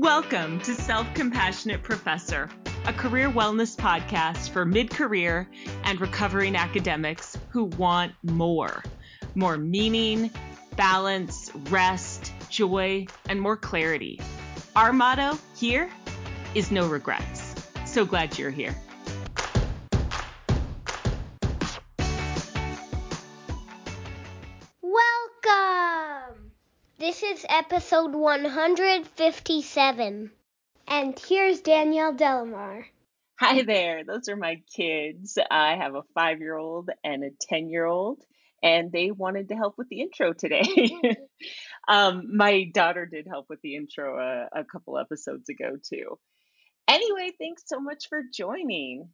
Welcome to Self Compassionate Professor, a career wellness podcast for mid career and recovering academics who want more more meaning, balance, rest, joy, and more clarity. Our motto here is no regrets. So glad you're here. Is episode 157. And here's Danielle De La Mare. Hi there, those are my kids. I have a five year old and a 10 year old, and they wanted to help with the intro today. um, my daughter did help with the intro a, a couple episodes ago, too. Anyway, thanks so much for joining.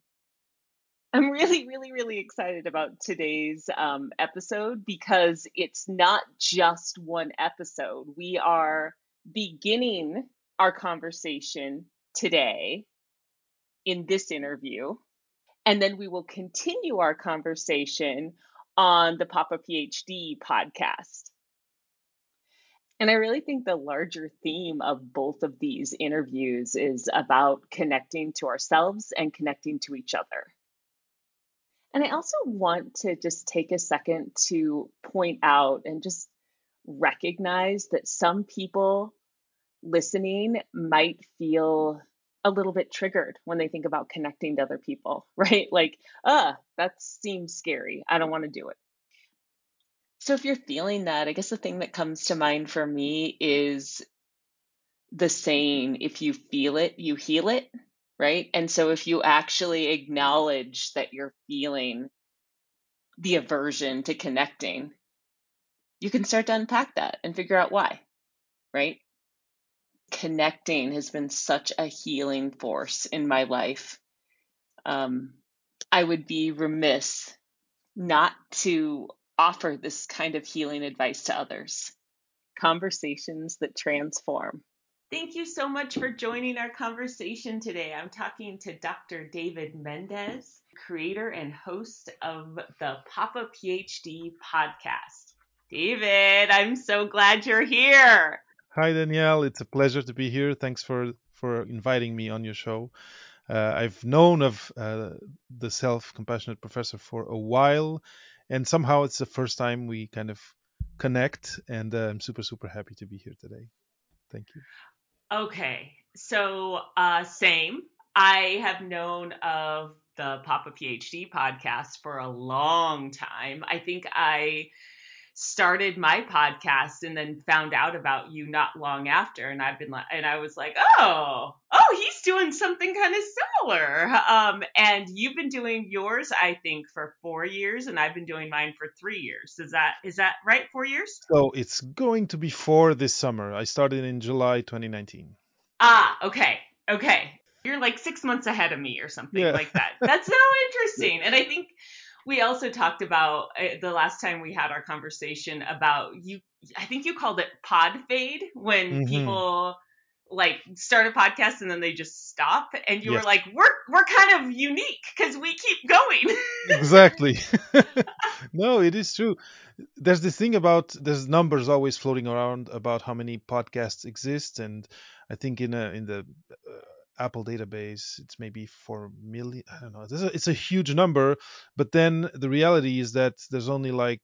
I'm really, really, really excited about today's um, episode because it's not just one episode. We are beginning our conversation today in this interview, and then we will continue our conversation on the Papa PhD podcast. And I really think the larger theme of both of these interviews is about connecting to ourselves and connecting to each other. And I also want to just take a second to point out and just recognize that some people listening might feel a little bit triggered when they think about connecting to other people, right? Like, uh, that seems scary. I don't want to do it. So if you're feeling that, I guess the thing that comes to mind for me is the saying, if you feel it, you heal it right? And so if you actually acknowledge that you're feeling the aversion to connecting, you can start to unpack that and figure out why, right? Connecting has been such a healing force in my life. Um, I would be remiss not to offer this kind of healing advice to others. Conversations that transform. Thank you so much for joining our conversation today. I'm talking to Dr. David Mendes, creator and host of the Papa PhD podcast. David, I'm so glad you're here. Hi Danielle, it's a pleasure to be here. Thanks for for inviting me on your show. Uh, I've known of uh, the self compassionate professor for a while, and somehow it's the first time we kind of connect, and uh, I'm super super happy to be here today. Thank you. Okay, so uh, same. I have known of the Papa PhD podcast for a long time. I think I started my podcast and then found out about you not long after and I've been like and I was like, "Oh, oh, he's doing something kind of similar." Um and you've been doing yours I think for 4 years and I've been doing mine for 3 years. Is that is that right? 4 years? So, it's going to be 4 this summer. I started in July 2019. Ah, okay. Okay. You're like 6 months ahead of me or something Yeah. like that. That's so interesting. And I think we also talked about uh, the last time we had our conversation about you i think you called it pod fade when Mhm. people like start a podcast and then they just stop and you were like we're we're kind of unique because we keep going exactly. no, it is true. There's this thing about there's numbers always floating around about how many podcasts exist, and I think in a in the uh, Apple database it's maybe four million. I don't know. It's a, it's a huge number, but then the reality is that there's only like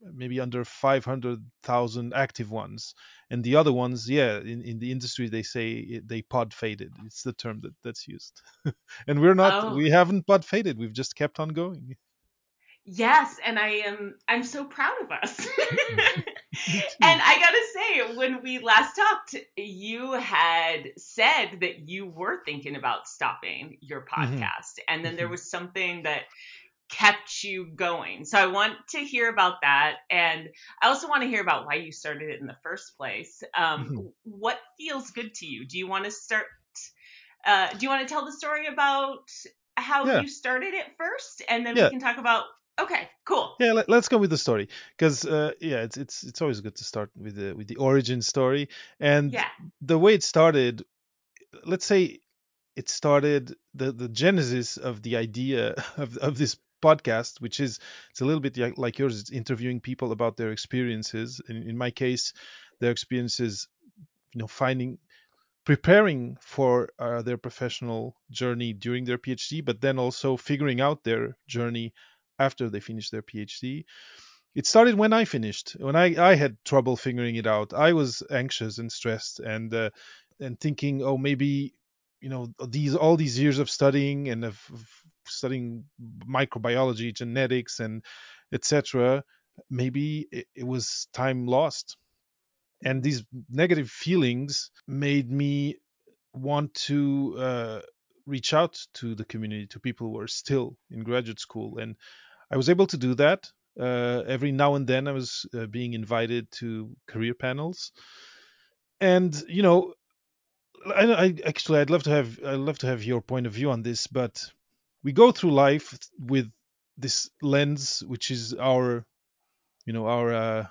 maybe under 500,000 active ones, and the other ones, yeah, in, in the industry they say it, they pod faded. It's the term that that's used, and we're not. Oh. We haven't pod faded. We've just kept on going. Yes and i am i'm so proud of us and I gotta say, when we last talked, you had said that you were thinking about stopping your Mhm. podcast, and then there Mhm. was something that kept you going. So I want to hear about that, and I also want to hear about why you started it in the first place. Um, Mhm. What feels good to you? Do you want to start? Uh, do you want to tell the story about how Yeah. you started it first, and then Yeah. we can talk about? Okay, cool. Yeah, let, us go with the story because uh, yeah, it's it's it's always good to start with the with the origin story and Yeah. the way it started. Let's say it started the the genesis of the idea of of this podcast, which is it's a little bit like, like yours. It's interviewing people about their experiences. In, in my case, their experiences, you know, finding preparing for uh, their professional journey during their PhD, but then also figuring out their journey after they finish their PhD. It started when I finished. When I, I had trouble figuring it out, I was anxious and stressed and uh, and thinking, oh, maybe you know these all these years of studying and of, studying microbiology, genetics, and etc. Maybe it, it was time lost and these negative feelings made me want to uh, reach out to the community to people who are still in graduate school and i was able to do that uh, every now and then i was uh, being invited to career panels and you know I, I actually i'd love to have i'd love to have your point of view on this but we go through life with this lens which is our you know our uh,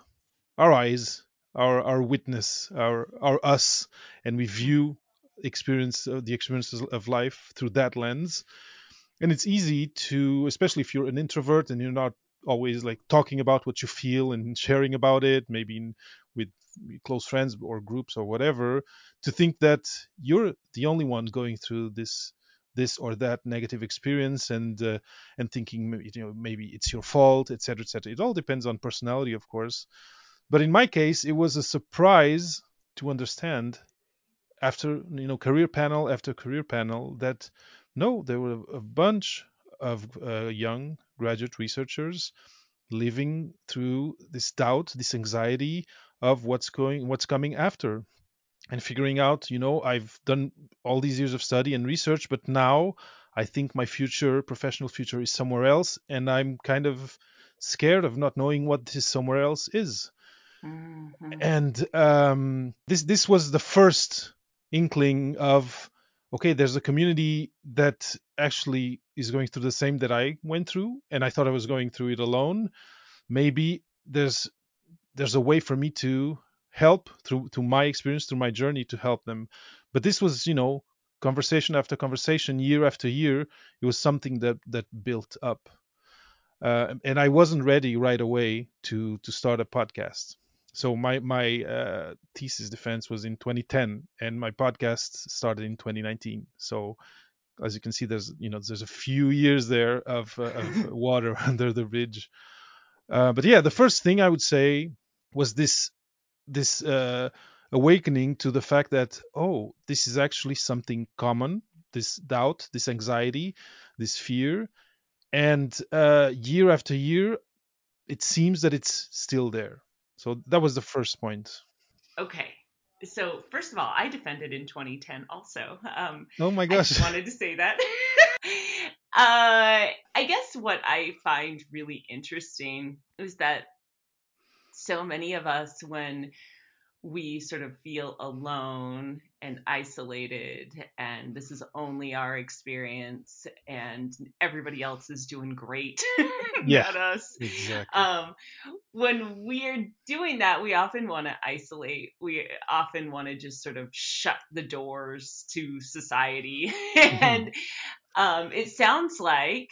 our eyes our our witness, our our us, and we view experience uh, the experiences of life through that lens. And it's easy to, especially if you're an introvert and you're not always like talking about what you feel and sharing about it, maybe in, with close friends or groups or whatever, to think that you're the only one going through this this or that negative experience and uh, and thinking you know maybe it's your fault etc etc it all depends on personality of course. But in my case, it was a surprise to understand after you know career panel after career panel that no, there were a bunch of uh, young graduate researchers living through this doubt, this anxiety of what's going, what's coming after, and figuring out, you know, I've done all these years of study and research, but now I think my future, professional future, is somewhere else, and I'm kind of scared of not knowing what this somewhere else is. Mm-hmm. And um, this this was the first inkling of okay, there's a community that actually is going through the same that I went through, and I thought I was going through it alone. Maybe there's there's a way for me to help through through my experience, through my journey to help them. But this was, you know, conversation after conversation, year after year. It was something that that built up, uh, and I wasn't ready right away to to start a podcast so my my uh, thesis defense was in 2010 and my podcast started in 2019 so as you can see there's you know there's a few years there of, uh, of water under the bridge. Uh, but yeah the first thing i would say was this this uh, awakening to the fact that oh this is actually something common this doubt this anxiety this fear. And uh, year after year it seems that it's still there so that was the first point. Okay. So first of all, I defended in 2010 also. Um, oh my gosh! I just wanted to say that. uh, I guess what I find really interesting is that so many of us, when we sort of feel alone and isolated and this is only our experience and everybody else is doing great yeah, not us exactly. um, when we're doing that we often want to isolate we often want to just sort of shut the doors to society mm-hmm. and um, it sounds like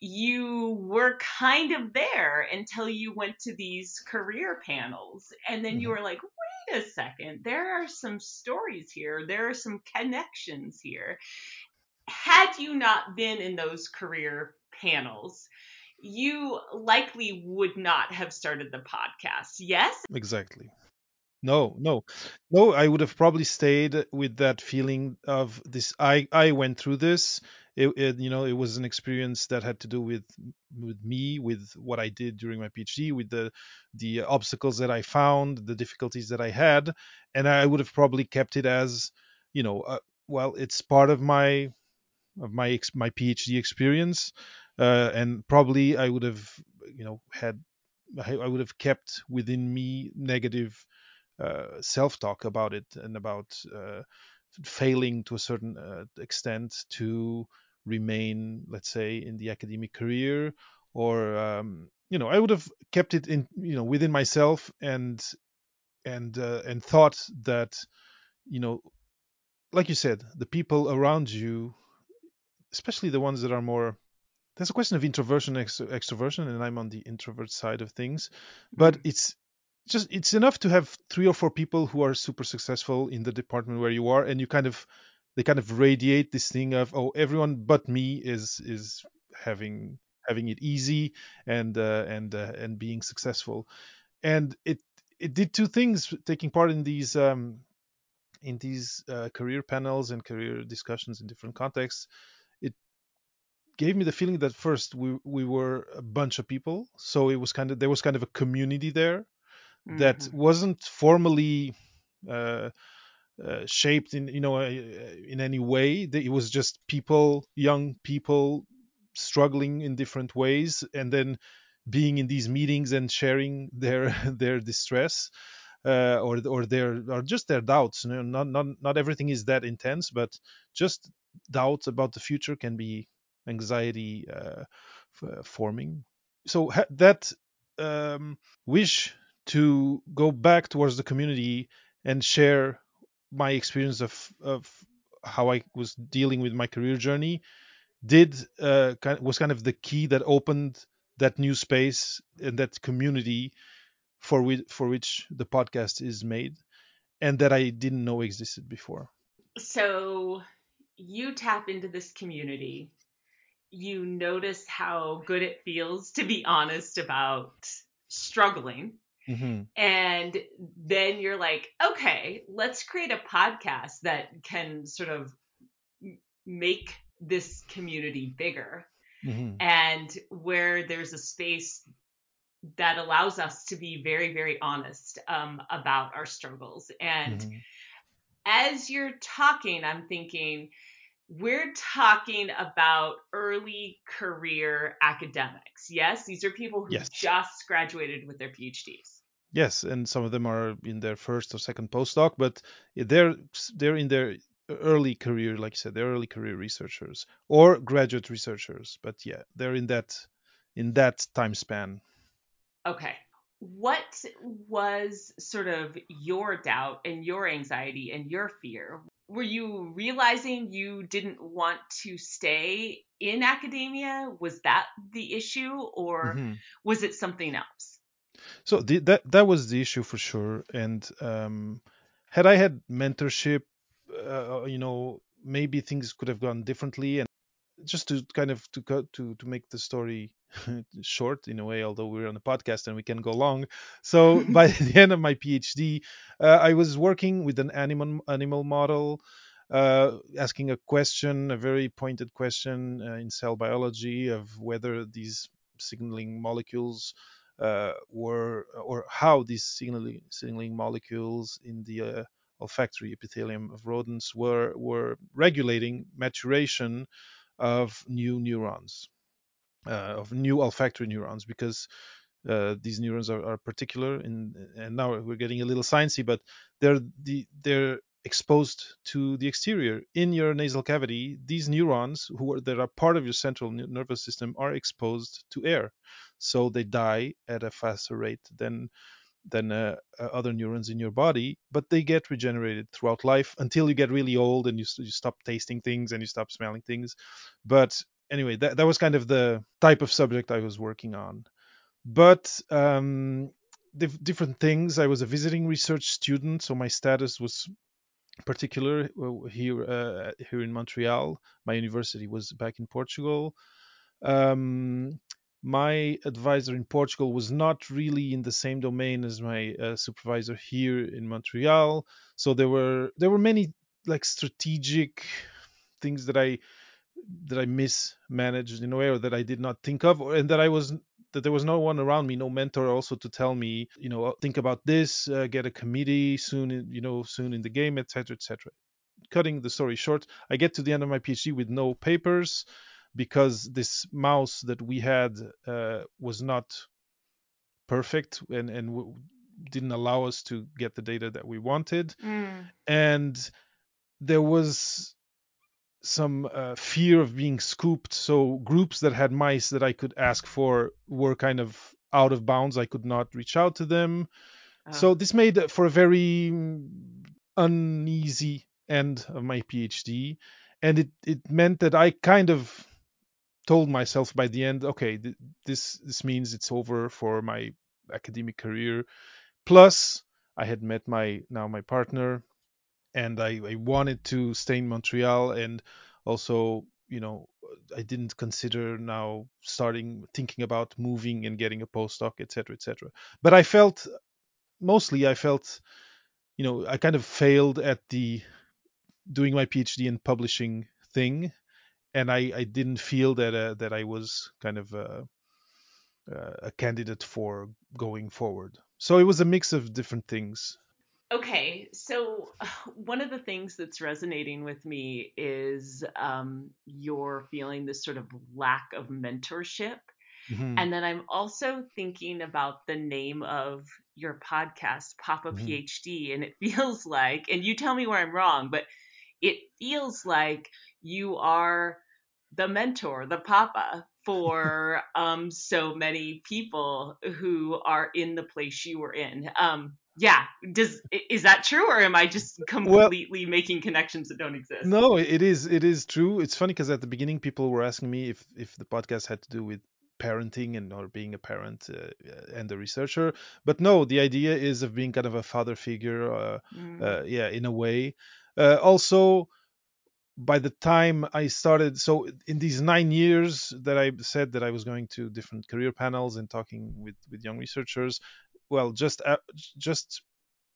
you were kind of there until you went to these career panels and then mm-hmm. you were like wait a second there are some stories here there are some connections here had you not been in those career panels you likely would not have started the podcast yes exactly no, no, no. I would have probably stayed with that feeling of this. I I went through this. It, it, you know it was an experience that had to do with with me, with what I did during my PhD, with the the obstacles that I found, the difficulties that I had, and I would have probably kept it as you know, uh, well, it's part of my of my my PhD experience, uh, and probably I would have you know had I would have kept within me negative uh, self-talk about it and about uh, failing to a certain uh, extent to remain, let's say, in the academic career, or um, you know, I would have kept it in, you know, within myself and and uh, and thought that, you know, like you said, the people around you, especially the ones that are more there's a question of introversion ex- extroversion and i'm on the introvert side of things but mm-hmm. it's just it's enough to have three or four people who are super successful in the department where you are and you kind of they kind of radiate this thing of oh everyone but me is is having having it easy and uh, and uh, and being successful. And it it did two things taking part in these um in these uh, career panels and career discussions in different contexts. It gave me the feeling that first we we were a bunch of people. So it was kind of there was kind of a community there that Mhm. wasn't formally uh, uh, shaped in you know uh, in any way. It was just people, young people, struggling in different ways, and then being in these meetings and sharing their their distress. Uh, or or their or just their doubts. You know, not not not everything is that intense, but just doubts about the future can be anxiety uh, f- forming. So ha- that um, wish to go back towards the community and share my experience of of how I was dealing with my career journey did uh, was kind of the key that opened that new space and that community for which for which the podcast is made and that I didn't know existed before. So you tap into this community. You notice how good it feels to be honest about struggling. Hmm And then you're like, okay, let's create a podcast that can sort of make this community bigger hmm and where there's a space that allows us to be very, very honest um, about our struggles. And hmm as you're talking, I'm thinking, we're talking about early career academics. Yes, these are people who Yes. just graduated with their PhDs. Yes, and some of them are in their first or second postdoc, but they're they're in their early career, like you said, they're early career researchers or graduate researchers. But yeah, they're in that in that time span. Okay. What was sort of your doubt and your anxiety and your fear? Were you realizing you didn't want to stay in academia? Was that the issue or hmm was it something else? So the, that that was the issue for sure. And um, had I had mentorship, uh, you know, maybe things could have gone differently. And just to kind of to go to to make the story short in a way, although we're on a podcast and we can go long. So by the end of my PhD, uh, I was working with an animal animal model. Uh, asking a question, a very pointed question uh, in cell biology of whether these signaling molecules were or how these signaling, signaling molecules in the uh, olfactory epithelium of rodents were were regulating maturation of new neurons uh, of new olfactory neurons because uh, these neurons are, are particular in, and now we're getting a little sciencey but they're the they're exposed to the exterior in your nasal cavity these neurons who are that are part of your central nervous system are exposed to air so they die at a faster rate than than uh, uh, other neurons in your body, but they get regenerated throughout life until you get really old and you, you stop tasting things and you stop smelling things. But anyway, that, that was kind of the type of subject I was working on. But um, different things. I was a visiting research student, so my status was particular here uh, here in Montreal. My university was back in Portugal. Um, my advisor in Portugal was not really in the same domain as my uh, supervisor here in Montreal. So there were there were many like strategic things that I that I mismanaged in a way or that I did not think of, or, and that I was that there was no one around me, no mentor also to tell me, you know, think about this, uh, get a committee soon, in, you know, soon in the game, etc., etc. Cutting the story short, I get to the end of my PhD with no papers because this mouse that we had uh, was not perfect and and w- didn't allow us to get the data that we wanted Mm. and there was some uh, fear of being scooped. So groups that had mice that i could ask for were kind of out of bounds. I could not reach out to them. So Oh. this made for a very uneasy end of my phd and it, it meant that i kind of told myself by the end, okay, th- this this means it's over for my academic career. Plus I had met my now my partner, and I, I wanted to stay in Montreal, and also you know I didn't consider now starting thinking about moving and getting a postdoc, etc., etc. But I felt mostly I felt you know I kind of failed at the doing my PhD and publishing thing, and I, I didn't feel that uh, that I was kind of uh, uh, a candidate for going forward. So it was a mix of different things. Okay, so one of the things that's resonating with me is um, you're feeling this sort of lack of mentorship. hmm And then I'm also thinking about the name of your podcast, Papa hmm PhD. And it feels like, and you tell me where I'm wrong, but it feels like you are the mentor, the papa for um, so many people who are in the place you were in. Um, yeah, does is that true, or am I just Well, completely making connections that don't exist? no, it is it is true. It's funny because at the beginning people were asking me if if the podcast had to do with parenting and or being a parent uh, uh, and a researcher, but no, the idea is of being kind of a father figure. Uh, Mm, uh, yeah, in a way. Uh, also, by the time I started, so in these nine years that I said that I was going to different career panels and talking with with young researchers, well, just uh, just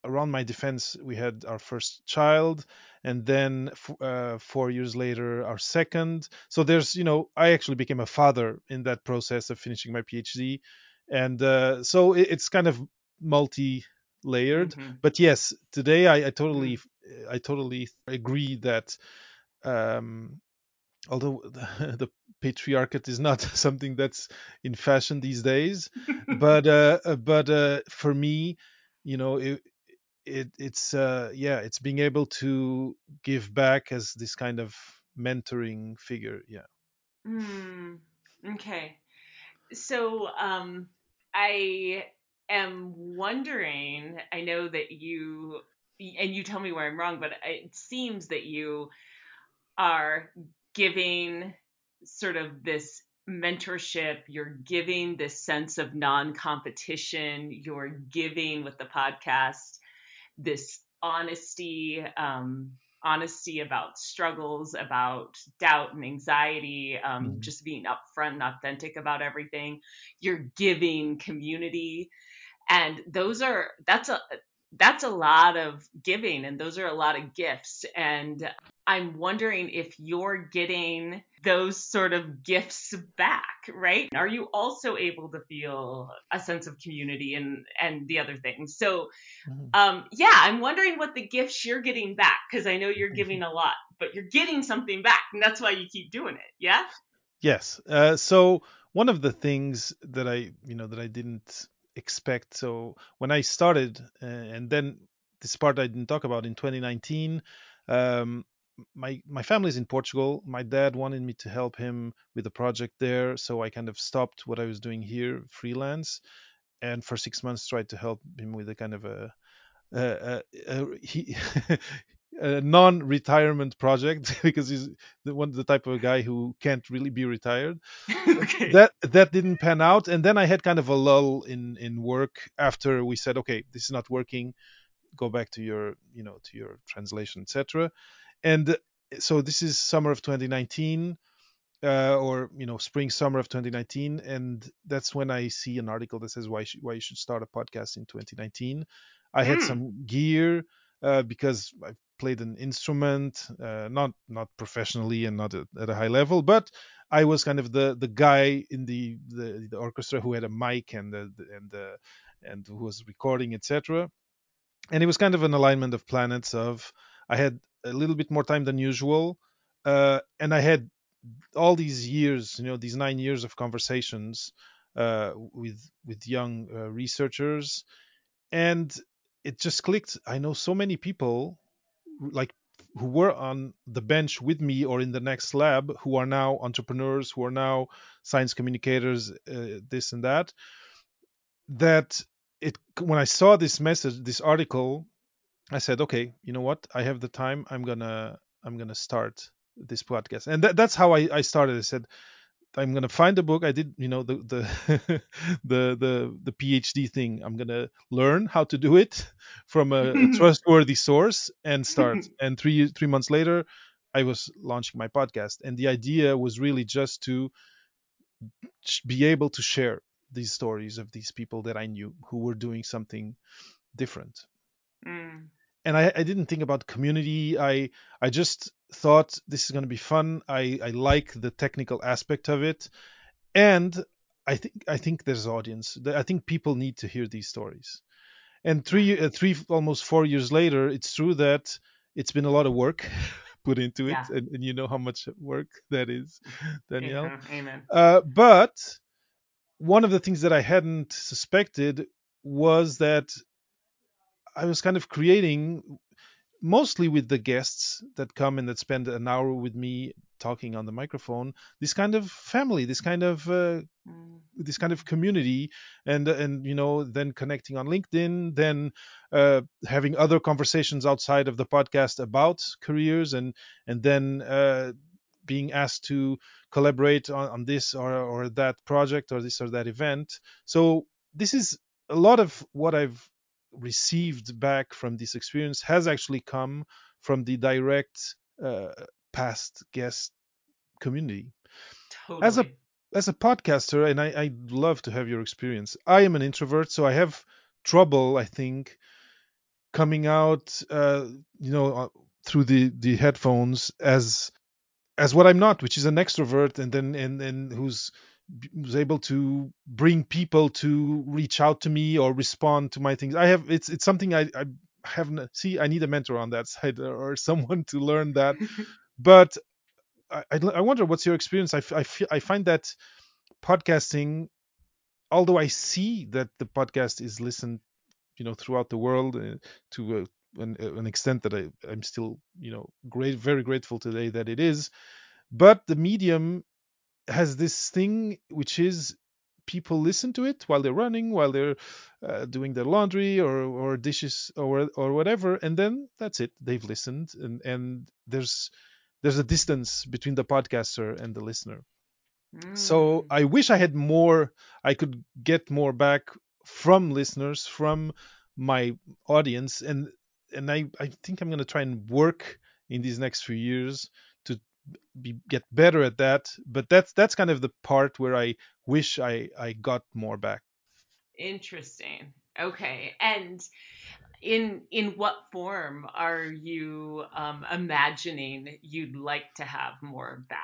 around my defense, we had our first child, and then f- uh, four years later, our second. So there's, you know, I actually became a father in that process of finishing my PhD, and uh, so it, it's kind of multi-layered. hmm But yes, today I, I mm. totally, I totally agree that um, although the, the patriarchate is not something that's in fashion these days, but uh, uh, but uh, for me, you know, it, it it's uh, yeah, it's being able to give back as this kind of mentoring figure. Yeah. Mm, okay. So, um, I am wondering, I know that you, and you tell me where I'm wrong, but it seems that you are giving sort of this mentorship, you're giving this sense of non competition, you're giving with the podcast this honesty, um, honesty about struggles, about doubt and anxiety, um, Mhm. just being upfront and authentic about everything. You're giving community, and those are that's a that's a lot of giving, and those are a lot of gifts. And I'm wondering if you're getting those sort of gifts back, right? Are you also able to feel a sense of community and and the other things? So Mhm. um, yeah, I'm wondering what the gifts you're getting back because I know you're giving a lot, but you're getting something back, and that's why you keep doing it. Yeah. Yes. Uh, so one of the things that I, you know, that I didn't expect. So when I started, uh, and then this part I didn't talk about in 2019, um, my my family's in Portugal. My dad wanted me to help him with a project there, so I kind of stopped what I was doing here, freelance, and for six months tried to help him with a kind of a uh, uh, he a non-retirement project because he's the one the type of guy who can't really be retired. okay. That that didn't pan out, and then I had kind of a lull in in work after we said, okay, this is not working. Go back to your you know to your translation, etc. And so this is summer of 2019. Uh, or you know spring summer of 2019 and that's when i see an article that says why sh- why you should start a podcast in 2019 I had Mm. some gear uh, because I played an instrument, uh, not not professionally and not at, at a high level, but I was kind of the the guy in the the, the orchestra who had a mic and the, and the, and who was recording, etc. And it was kind of an alignment of planets. Of I had a little bit more time than usual, uh, and I had all these years, you know, these nine years of conversations uh, with with young uh, researchers and it just clicked i know so many people like who were on the bench with me or in the next lab who are now entrepreneurs who are now science communicators uh, this and that that it when i saw this message this article i said okay you know what? I have the time. I'm gonna i'm gonna start this podcast. And that, that's how I, I started. I said I'm gonna find a book. I did, you know, the the the the the PhD thing. I'm gonna learn how to do it from a, a trustworthy source and start. and three three months later, I was launching my podcast, and the idea was really just to be able to share these stories of these people that I knew who were doing something different. Mm. And I, I didn't think about community. I I just thought this is going to be fun. I, I like the technical aspect of it, and I think I think there's audience. I think people need to hear these stories. And three uh, three almost four years later, it's true that it's been a lot of work put into it, Yeah. and, and you know how much work that is, Danielle. Amen. Amen. Uh, but one of the things that I hadn't suspected was that I was kind of creating, mostly with the guests that come and that spend an hour with me talking on the microphone, this kind of family, this kind of uh, Mm. this kind of community and and you know then connecting on linkedin then uh, having other conversations outside of the podcast about careers and and then uh, being asked to collaborate on, on this or, or that project or this or that event so this is a lot of what i've received back from this experience has actually come from the direct uh, past guest community Totally. as a as a podcaster, and I, I'd love to have your experience. I am an introvert, so I have trouble, I think, coming out, uh, you know, uh, through the the headphones as as what I'm not, which is an extrovert, and then and and who's who's able to bring people to reach out to me or respond to my things. I have it's it's something I I haven't see. I need a mentor on that side or someone to learn that, but I, I wonder what's your experience. I, I, feel, I find that podcasting, although I see that the podcast is listened, you know, throughout the world uh, to a, an, an extent that I, I'm still, you know, great, very grateful today that it is, but the medium has this thing which is people listen to it while they're running, while they're uh, doing their laundry or or dishes or or whatever, and then that's it. They've listened, and and there's there's a distance between the podcaster and the listener. So Mm. I wish I had more. I could get more back from listeners, from my audience, and and I I think I'm going to try and work in these next few years be get better at that. But that's that's kind of the part where I wish I I got more back. Interesting. Okay. And in in what form are you um, imagining you'd like to have more back?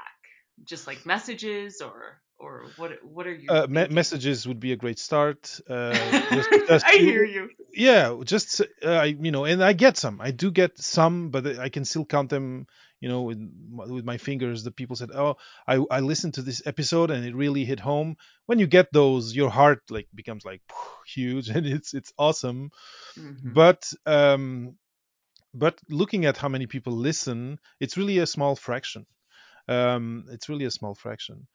Just like messages, or or what what are you? Uh, me- messages would be a great start. Uh, just, just I hear you. yeah just uh, I you know and i get some i do get some but i can still count them you know with my, with my fingers the people said oh i i listened to this episode and it really hit home. When you get those your heart like becomes like huge and it's it's awesome. Mhm. but um but looking at how many people listen it's really a small fraction. Um it's really a small fraction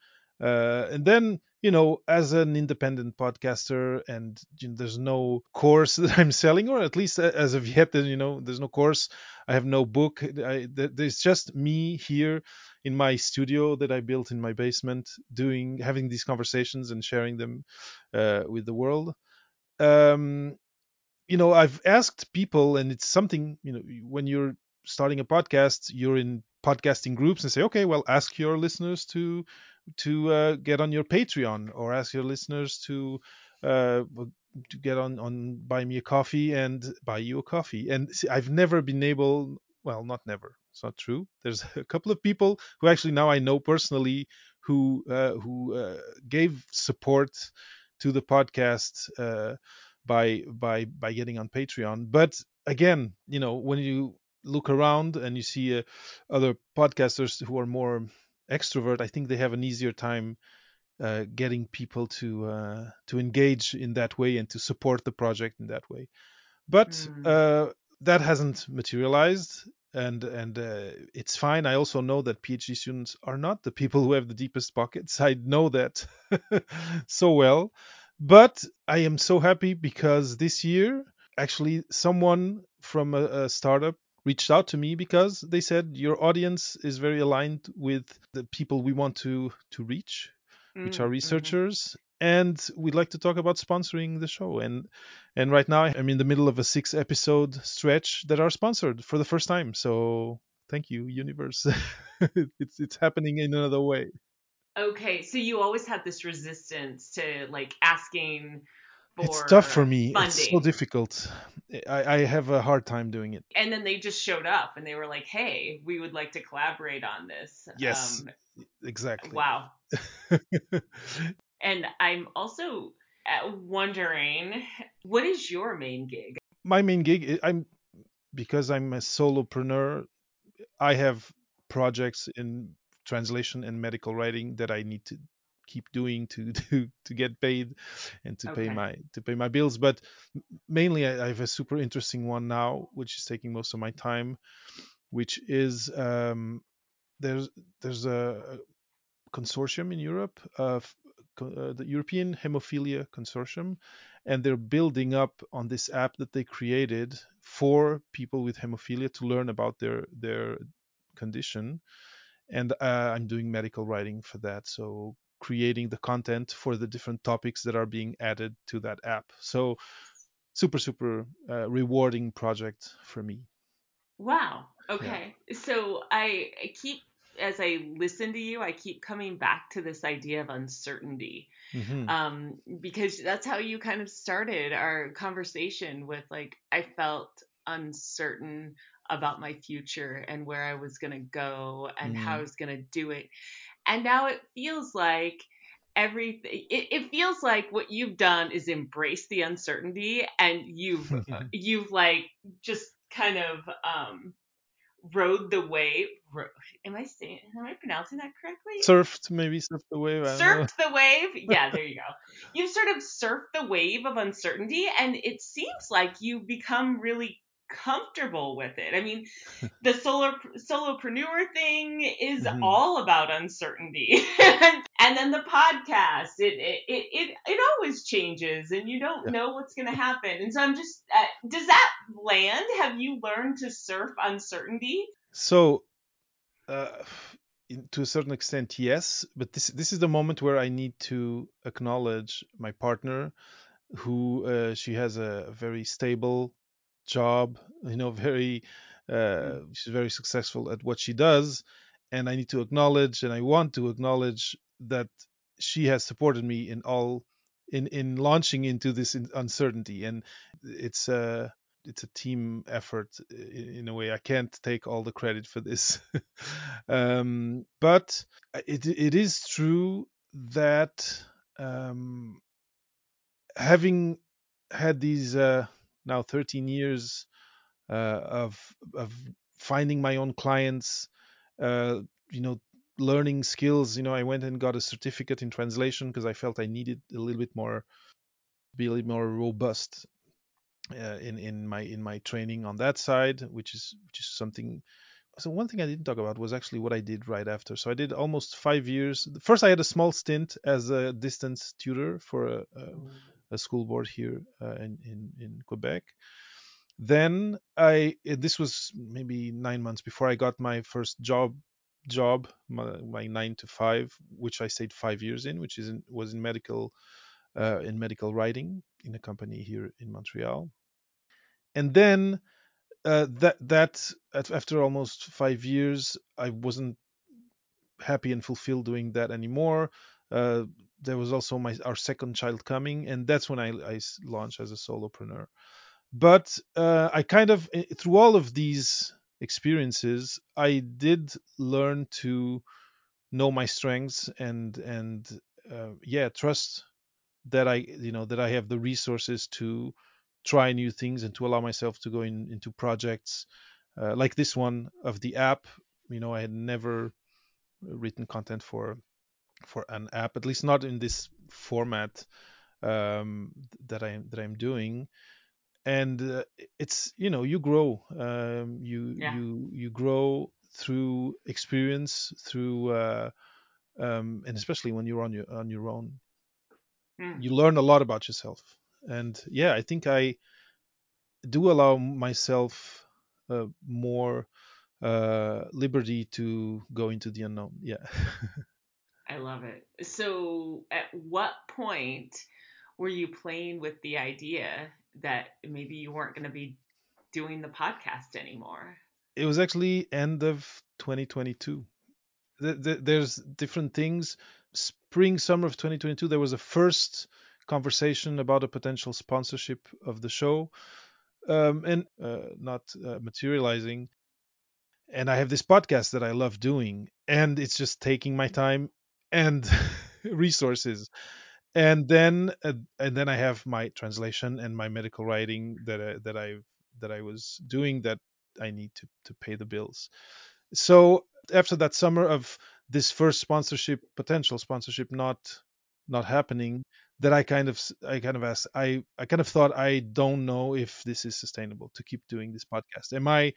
uh, and then you know as an independent podcaster and you know, there's no course that i'm selling or at least as of yet you know there's no course. I have no book. I, there's just me here in my studio that i built in my basement doing having these conversations and sharing them uh, with the world. Um you know i've asked people and it's something you know when you're starting a podcast you're in podcasting groups and say okay well ask your listeners to to uh, get on your patreon or ask your listeners to uh, to get on on buy me a coffee and buy you a coffee and see, i've never been able well not never it's not true there's a couple of people who actually now i know personally who uh, who uh, gave support to the podcast uh, by by by getting on Patreon. But again, you know, when you look around and you see uh, other podcasters who are more extrovert, I think they have an easier time uh, getting people to uh, to engage in that way and to support the project in that way. But Mm. uh, that hasn't materialized. And and uh, it's fine. I also know that PhD students are not the people who have the deepest pockets. I know that so well. But I am so happy because this year, actually, someone from a, a startup reached out to me because they said your audience is very aligned with the people we want to to reach which are Mm, mhm. researchers, and we'd like to talk about sponsoring the show. And and right now I'm in the middle of a six episode stretch that are sponsored for the first time. So thank you, universe. it's it's happening in another way. Okay, so you always had this resistance to like asking It's tough for me. It's so difficult. I, I have a hard time doing it. And then they just showed up and they were like, "Hey, we would like to collaborate on this." Yes, Um, exactly. wow. And I'm also uh, wondering, what is your main gig? My main gig, I'm because I'm a solopreneur. I have projects in translation and medical writing that I need to keep doing to to to get paid and to pay my to pay my bills. But mainly, I, I have a super interesting one now, which is taking most of my time, which is um, there's there's a consortium in Europe of uh, the European Hemophilia Consortium, and they're building up on this app that they created for people with hemophilia to learn about their their condition. And uh, I'm doing medical writing for that, so creating the content for the different topics that are being added to that app. So super super uh, rewarding project for me. Wow. Yeah. Okay. So I, I keep, as I listen to you, I keep coming back to this idea of uncertainty. hmm Um, because that's how you kind of started our conversation with like, I felt uncertain about my future and where I was going to go and how I mm was going to do it. And now it feels like everything it, it feels like what you've done is embrace the uncertainty and you've you've like just kind of um rode the wave ro- am i saying am i pronouncing that correctly surfed maybe surfed the wave. I don't know. surfed the wave yeah there you go you've sort of surfed the wave of uncertainty and it seems like you've become really comfortable with it i mean the solo solopreneur thing is Mhm. all about uncertainty and, then the podcast it, it it it it always changes and you don't Yeah. know what's going to happen and so i'm just uh, does that land have you learned to surf uncertainty So, uh, to a certain extent, yes. But this this is the moment where I need to acknowledge my partner, who uh, she has a very stable job. You know, very uh, she's very successful at what she does, and I need to acknowledge, and I want to acknowledge that she has supported me in all in in launching into this uncertainty, and it's a it's a team effort in, in a way. I can't take all the credit for this, um, but it it is true that um, having had these uh, now 13 years uh, of of finding my own clients, uh, you know, learning skills. You know, I went and got a certificate in translation because I felt I needed a little bit more, be a little more robust uh, in in my in my training on that side, which is which is something. So one thing I didn't talk about was actually what I did right after. So I did almost five years. First, I had a small stint as a distance tutor for a, a, a school board here uh, in, in in Quebec. Then I eh, this was maybe nine months before I got my first job job my, my nine to five, which I stayed five years in, which is in, was in medical uh, in medical writing in a company here in Montreal. And then uh, that that after almost five years, I wasn't happy and fulfilled doing that anymore. Uh, there was also my our second child coming, and that's when I launched as a solopreneur. But uh, I kind of eh, through all of these experiences, I did learn to know my strengths and and uh, yeah, trust that I you know that I have the resources to try new things and to allow myself to go in, into projects uh, like this one of the app. You know, I had never written content for for an app, at least not in this format um, that I that I'm doing. And uh, it's you know you grow, um, you yeah you you grow through experience, through uh, um, and especially when you're on your on your own, Hmm. you learn a lot about yourself. And yeah, I think I do allow myself uh, more uh, liberty to go into the unknown. Yeah. I love it. So, at what point were you playing with the idea that maybe you weren't going to be doing the podcast anymore? It was actually end of 2022. There's different things. Spring, summer of 2022, there was a first conversation about a potential sponsorship of the show, um, and uh, not uh, materializing. And I have this podcast that I love doing, and it's just taking my time and resources and then uh, and then I have my translation and my medical writing that I, that I that I was doing that I need to to pay the bills. So after that summer of this first sponsorship potential sponsorship not not happening that I kind of I kind of asked I I kind of thought I don't know if this is sustainable to keep doing this podcast. Am I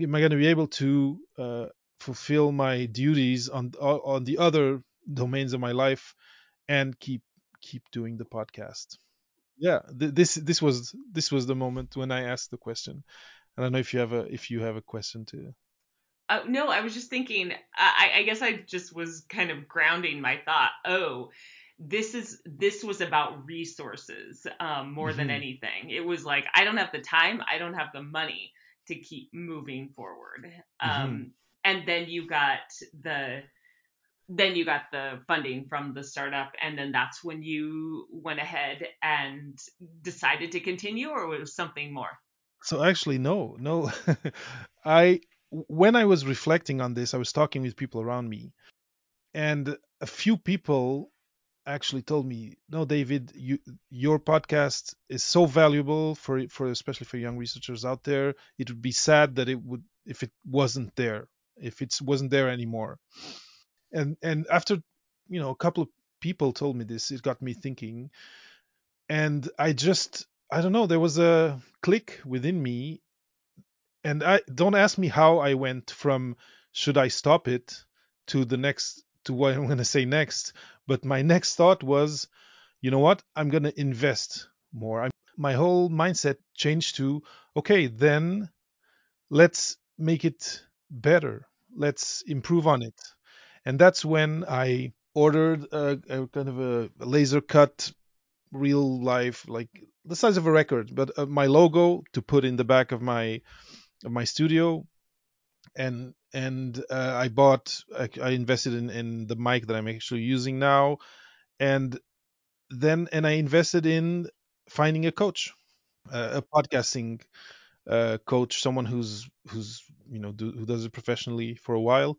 am I going to be able to uh, fulfill my duties on on the other domains of my life and keep keep doing the podcast. Yeah th- this this was this was the moment when i asked the question. I don't know if you have a if you have a question to uh, no i was just thinking I, I guess i just was kind of grounding my thought. Oh this is this was about resources um, more mm-hmm. than anything. It was like i don't have the time i don't have the money to keep moving forward. Mm-hmm. um, and then you got the then you got the funding from the startup and then that's when you went ahead and decided to continue or was something more? So actually no no. I when i was reflecting on this i was talking with people around me and a few people actually told me no david you, your podcast is so valuable for for especially for young researchers out there. It would be sad that it would if it wasn't there if it wasn't there anymore. And and after you know a couple of people told me this it got me thinking. And i just i don't know there was a click within me. And i don't ask me how i went from should i stop it to the next to what i'm going to say next. But my next thought was you know what? I'm going to invest more. I'm, my whole mindset changed to okay then let's make it better. Let's improve on it. And that's when I ordered a, a kind of a laser cut real life like the size of a record but uh, my logo to put in the back of my of my studio. And and uh, i bought I, I, invested in in the mic that i'm actually using now. And then and i invested in finding a coach uh, a podcasting uh, coach someone who's who's you know do, who does it professionally for a while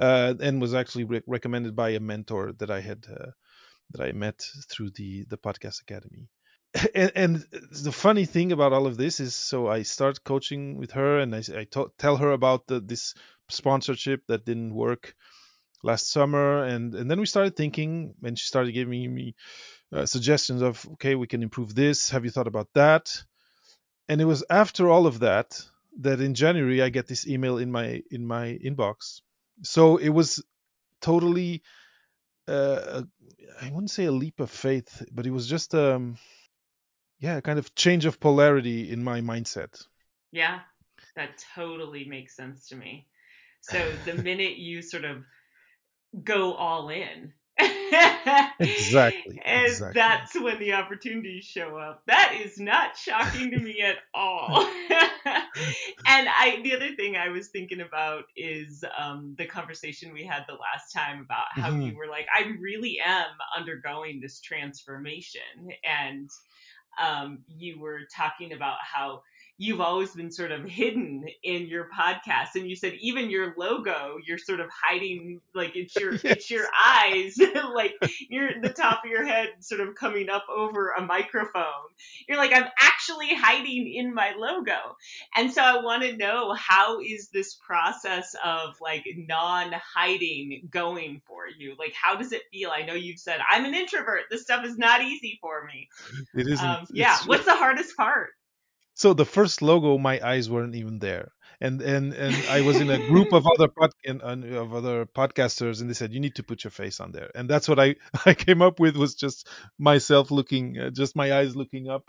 uh, and was actually re- recommended by a mentor that I had uh, that I met through the the podcast academy. And, and, the funny thing about all of this is, so I start coaching with her, and I, I t- tell her about the, this sponsorship that didn't work last summer, and and then we started thinking, and she started giving me uh, suggestions of, okay, we can improve this. Have you thought about that? And it was after all of that that in January I get this email in my in my inbox so it was totally uh, I wouldn't say a leap of faith, but it was just um yeah, kind of change of polarity in my mindset. Yeah, that totally makes sense to me. So the minute you sort of go all in exactly. and exactly. that's when the opportunities show up. That is not shocking to me at all. and I, the other thing I was thinking about is um, the conversation we had the last time about how mm-hmm. you were like, I really am undergoing this transformation, and um, you were talking about how you've always been sort of hidden in your podcast and you said even your logo you're sort of hiding like it's your yes. it's your eyes like you're the top of your head sort of coming up over a microphone. You're like i'm actually hiding in my logo. And so i want to know how is this process of like non-hiding going for you? Like how does it feel? I know you've said i'm an introvert. This stuff is not easy for me. It isn't. Um, yeah what's the hardest part so the first logo my eyes weren't even there. And and and i was in a group of other pod, of other podcasters and they said you need to put your face on there. And that's what i i came up with was just myself looking uh, just my eyes looking up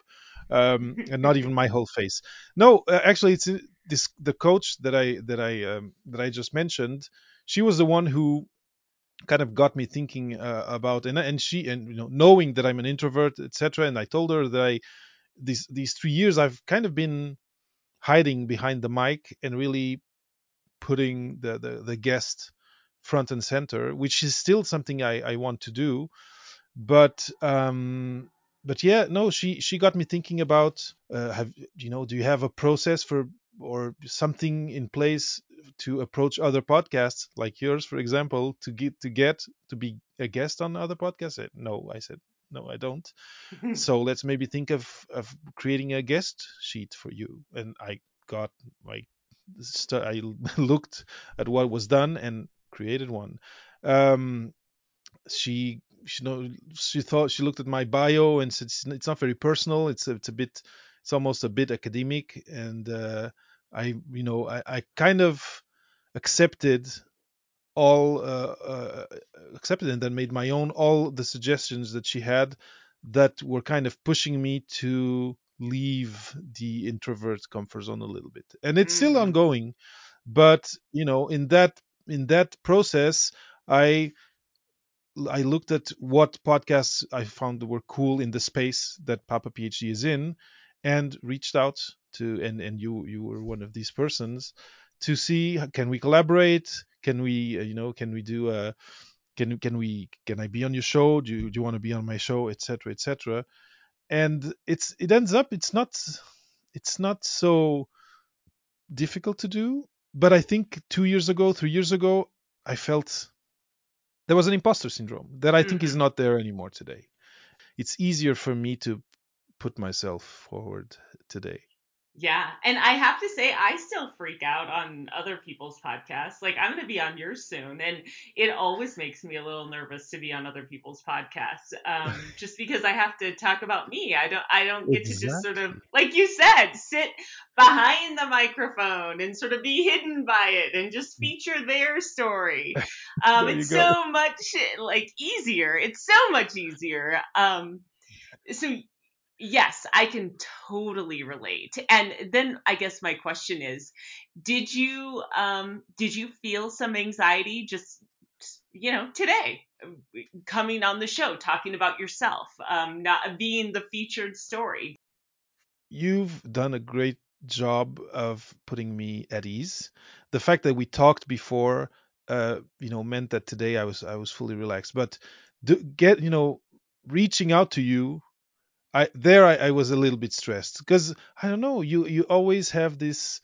um, and not even my whole face. No uh, actually it's uh, this the coach that i that i um, that i just mentioned she was the one who kind of got me thinking uh, about and and she and you know knowing that I'm an introvert etc and I told her that I these these 3 years I've kind of been hiding behind the mic and really putting the the, the guest front and center which is still something I I want to do. But um but yeah no she she got me thinking about uh, have you know do you have a process for or something in place to approach other podcasts like yours for example to get to get to be a guest on other podcasts? I, no i said no i don't. So let's maybe think of of creating a guest sheet for you. And i got like st- i looked at what was done and created one. Um she she know she thought she looked at my bio and said it's, it's not very personal. It's a, it's a bit it's almost a bit academic. And uh, i you know I, I kind of accepted all uh, uh, accepted and then made my own all the suggestions that she had that were kind of pushing me to leave the introvert comfort zone a little bit and it's still Mhm. ongoing but you know in that in that process i I looked at what podcasts I found were cool in the space that Papa PhD is in, and reached out to and and you you were one of these persons to see can we collaborate? Can we uh, you know can we do a can can we can I be on your show? Do you, do you want to be on my show, etc. etc. And it's it ends up it's not it's not so difficult to do. But I think two years ago, three years ago, I felt there was an imposter syndrome that I think is Mhm. not there anymore today. It's easier for me to put myself forward today. Yeah. And I have to say, I still freak out on other people's podcasts. Like, I'm going to be on yours soon. And it always makes me a little nervous to be on other people's podcasts. Um, just because I have to talk about me. I don't, I don't get to just sort of, like you said, sit behind the microphone and sort of be hidden by it and just feature their story. Um, it's go. so much like easier. It's so much easier. Um, so yes, I can totally relate. And then I guess my question is, did you um did you feel some anxiety just you know today coming on the show talking about yourself um not being the featured story You've done a great job of putting me at ease. The fact that we talked before, uh, you know, meant that today I was I was fully relaxed. But do, get you know, reaching out to you, I there I, I was a little bit stressed because I don't know. You you always have this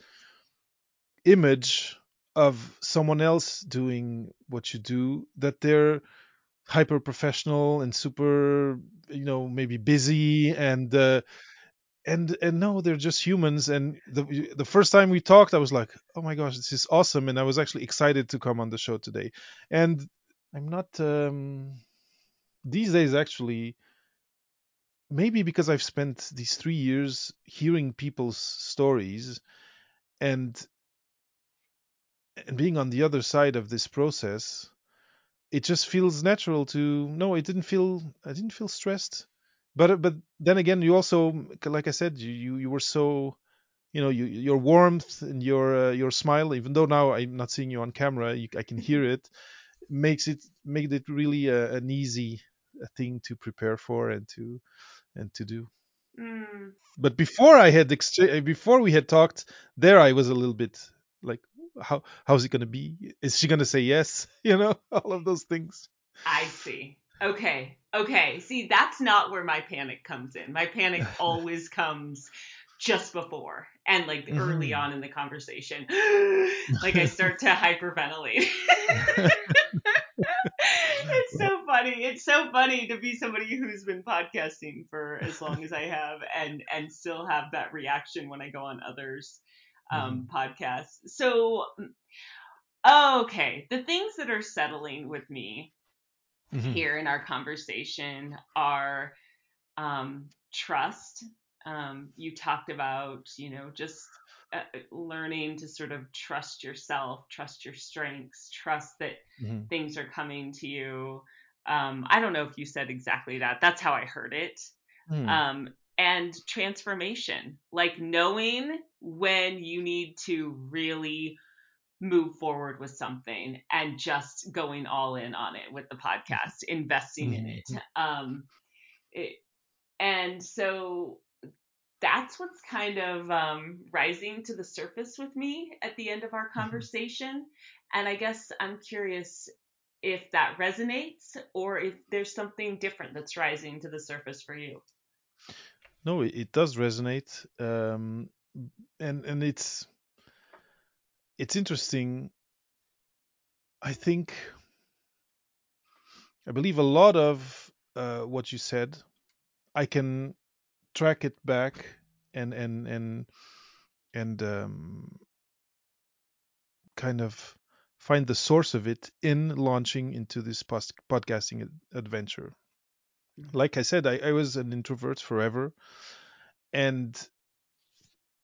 image of someone else doing what you do that they're hyper professional and super you know maybe busy and uh, and and no they're just humans and the the first time we talked i was like oh my gosh this is awesome and i was actually excited to come on the show today and i'm not um these days actually maybe because i've spent these 3 years hearing people's stories and and being on the other side of this process it just feels natural to no it didn't feel i didn't feel stressed. But but then again you also like i said you you, you were so you know you, your warmth and your uh, your smile even though now i'm not seeing you on camera you, i can hear it makes it made it really a, an easy thing to prepare for and to and to do. Mm, but before i had exchange before we had talked there i was a little bit like how how's it going to be? Is she going to say yes? You know all of those things. I see. Okay. Okay. See that's not where my panic comes in. My panic always comes just before and like early Mhm. on in the conversation. Like i start to hyperventilate funny it's so funny to be somebody who's been podcasting for as long as i have and and still have that reaction when i go on others um, podcasts so okay the things that are settling with me Mhm. here in our conversation are um, trust. Um, you talked about, you know, just uh, learning to sort of trust yourself, trust your strengths, trust that Mhm. things are coming to you. Um, I don't know if you said exactly that. That's how I heard it. Mhm. Um, and transformation, like knowing when you need to really move forward with something and just going all in on it with the podcast, investing in it. Mhm. Um, it and so that's what's kind of um, rising to the surface with me at the end of our Mhm. conversation. And I guess I'm curious if that resonates or if there's something different that's rising to the surface for you. No, it, does resonate, um, and and it's it's interesting. I think I believe a lot of uh, what you said. I can track it back and and and and um, kind of find the source of it in launching into this post- podcasting adventure. Like I said, I, I was an introvert forever, and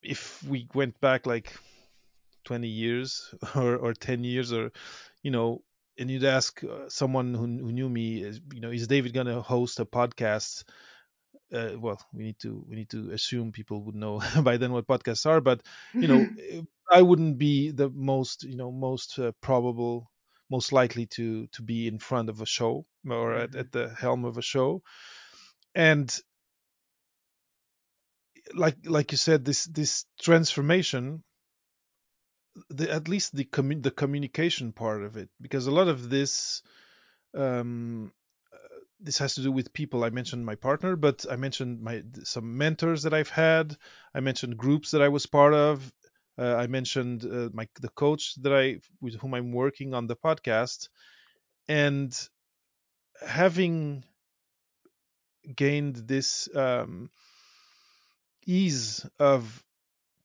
if we went back like 20 years or, or 10 years or you know and you'd ask uh, someone who, who knew me is you know is david going to host a podcast uh, well we need to we need to assume people would know by then what podcasts are but you know eh, i wouldn't be the most you know most uh, probable most likely to to be in front of a show or at, Mhm. at the helm of a show. And like like you said this this transformation the at least the commu- the communication part of it because a lot of this um uh, this has to do with people. I mentioned my partner but i mentioned my some mentors that i've had. I mentioned groups that i was part of uh, i mentioned uh, my the coach that i with whom i'm working on the podcast and having gained this um ease of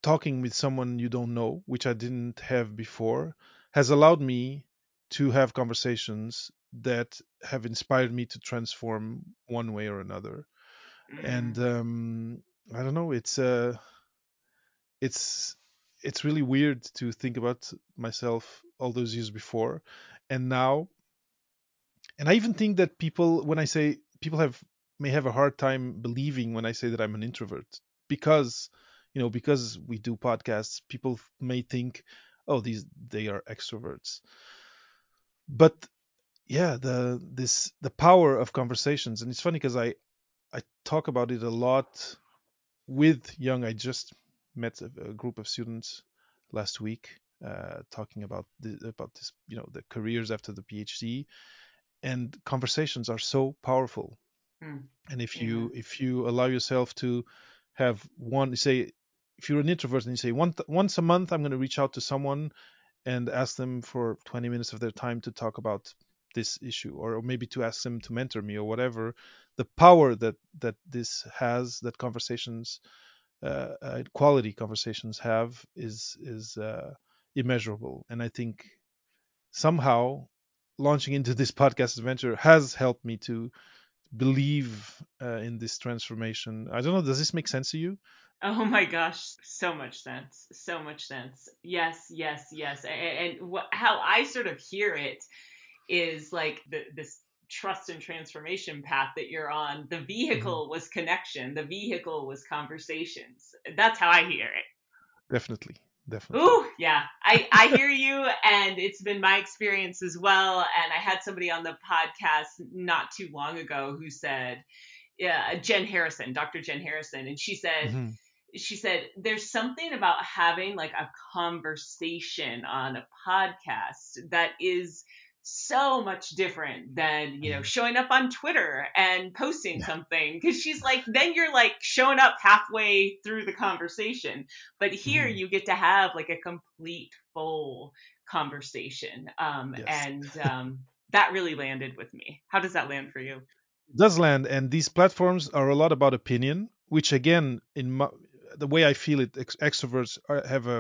talking with someone you don't know, which I didn't have before, has allowed me to have conversations that have inspired me to transform one way or another. And Mm. um, I don't know, it's uh, it's it's really weird to think about myself all those years before, and now. And I even think that people, when I say people have may have a hard time believing when I say that I'm an introvert because you know because we do podcasts people may think oh these they are extroverts but yeah the this the power of conversations and it's funny because i i talk about it a lot with young i just met a, a group of students last week uh, talking about the, about this you know the careers after the phd and conversations are so powerful Mm. and if you if you allow yourself to have one say if you're an introvert and you say one, once a month i'm going to reach out to someone and ask them for 20 minutes of their time to talk about this issue or maybe to ask them to mentor me or whatever the power that that this has that conversations quality conversations have is is uh, immeasurable and i think somehow launching into this podcast adventure has helped me to believe uh, in this transformation i don't know does this make sense to you Oh my gosh, so much sense. So much sense. Yes, yes, yes. And, and what, how I sort of hear it is like the, this trust and transformation path that you're on. The Mhm. vehicle was connection, the vehicle was conversations. That's how I hear it. definitely definitely Ooh, yeah. I, I hear you, and it's been my experience as well. And I had somebody on the podcast not too long ago who said, yeah, Jen Harrison, Dr. Jen Harrison, and she said, Mhm. she said there's something about having like a conversation on a podcast that is so much different than you know Mhm. showing up on twitter and posting Yeah. something because she's like then you're like showing up halfway through the conversation but here Mhm. you get to have like a complete full conversation um, Yes. and um, that really landed with me how does that land for you It does land, and these platforms are a lot about opinion, which again, in my, the way I feel it, ex- extroverts are, have a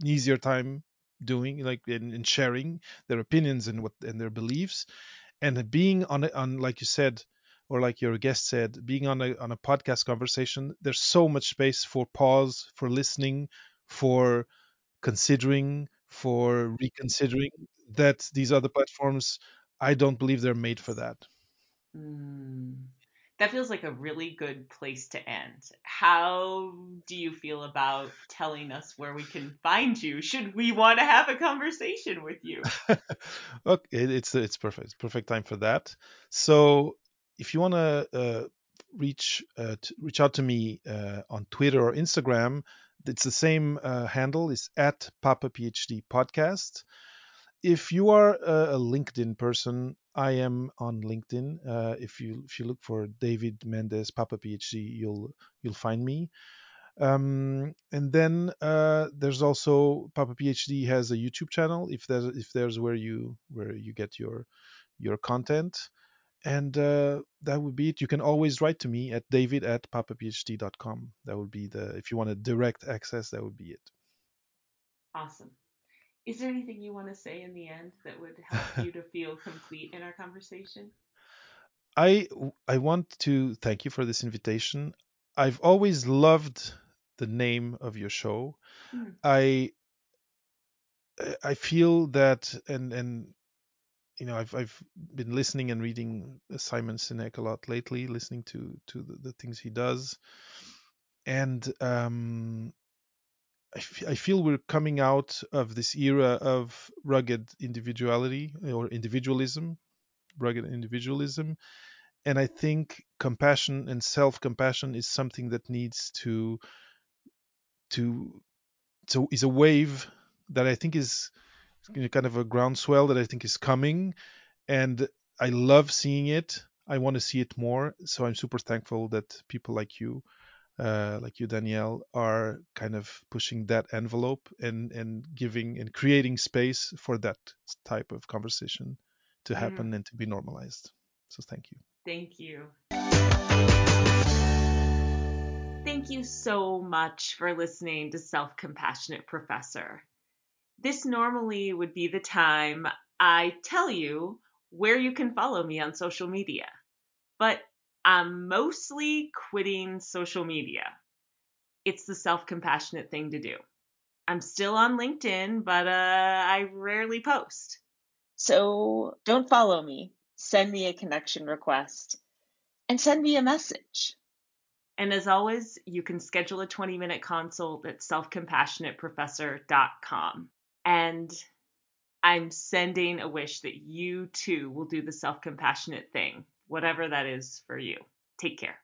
an easier time doing, like in, in sharing their opinions and what and their beliefs, and being on on like you said, or like your guest said, being on a on a podcast conversation. There's so much space for pause, for listening, for considering, for reconsidering. That these other platforms, I don't believe they're made for that. Mm. That feels like a really good place to end. How do you feel about telling us where we can find you? Should we want to have a conversation with you? okay, it's it's perfect. It's perfect time for that. So if you want to uh, reach uh, to reach out to me uh, on Twitter or Instagram, it's the same uh, handle. It's at Papa PhD Podcast. If you are a, LinkedIn person, I am on LinkedIn. Uh, if you if you look for David Mendes Papa PhD, you'll you'll find me. Um, and then uh, there's also Papa PhD has a YouTube channel. If there's if there's where you where you get your your content, and uh, that would be it. You can always write to me at david at papaphd.com. That would be the if you want a direct access, that would be it. Awesome. Is there anything you want to say in the end that would help you to feel complete in our conversation? I I want to thank you for this invitation. I've always loved the name of your show. Mm. I I feel that and and you know I've I've been listening and reading Simon Sinek a lot lately, listening to to the, the things he does, and um, I, f- I feel we're coming out of this era of rugged individuality eh, or individualism, rugged individualism, and I think compassion and self-compassion is something that needs to to so is a wave that I think is kind of a groundswell that I think is coming, and I love seeing it. I want to see it more, so I'm super thankful that people like you uh, like you, Danielle, are kind of pushing that envelope and and giving and creating space for that type of conversation to happen Mm. and to be normalized. So thank you. Thank you. Thank you so much for listening to Self Compassionate Professor. This normally would be the time I tell you where you can follow me on social media, but I'm mostly quitting social media. It's the self compassionate thing to do. I'm still on LinkedIn, but uh, I rarely post. So don't follow me. Send me a connection request and send me a message. And as always, you can schedule a 20 minute consult at selfcompassionateprofessor.com. And I'm sending a wish that you too will do the self compassionate thing, whatever that is for you. Take care.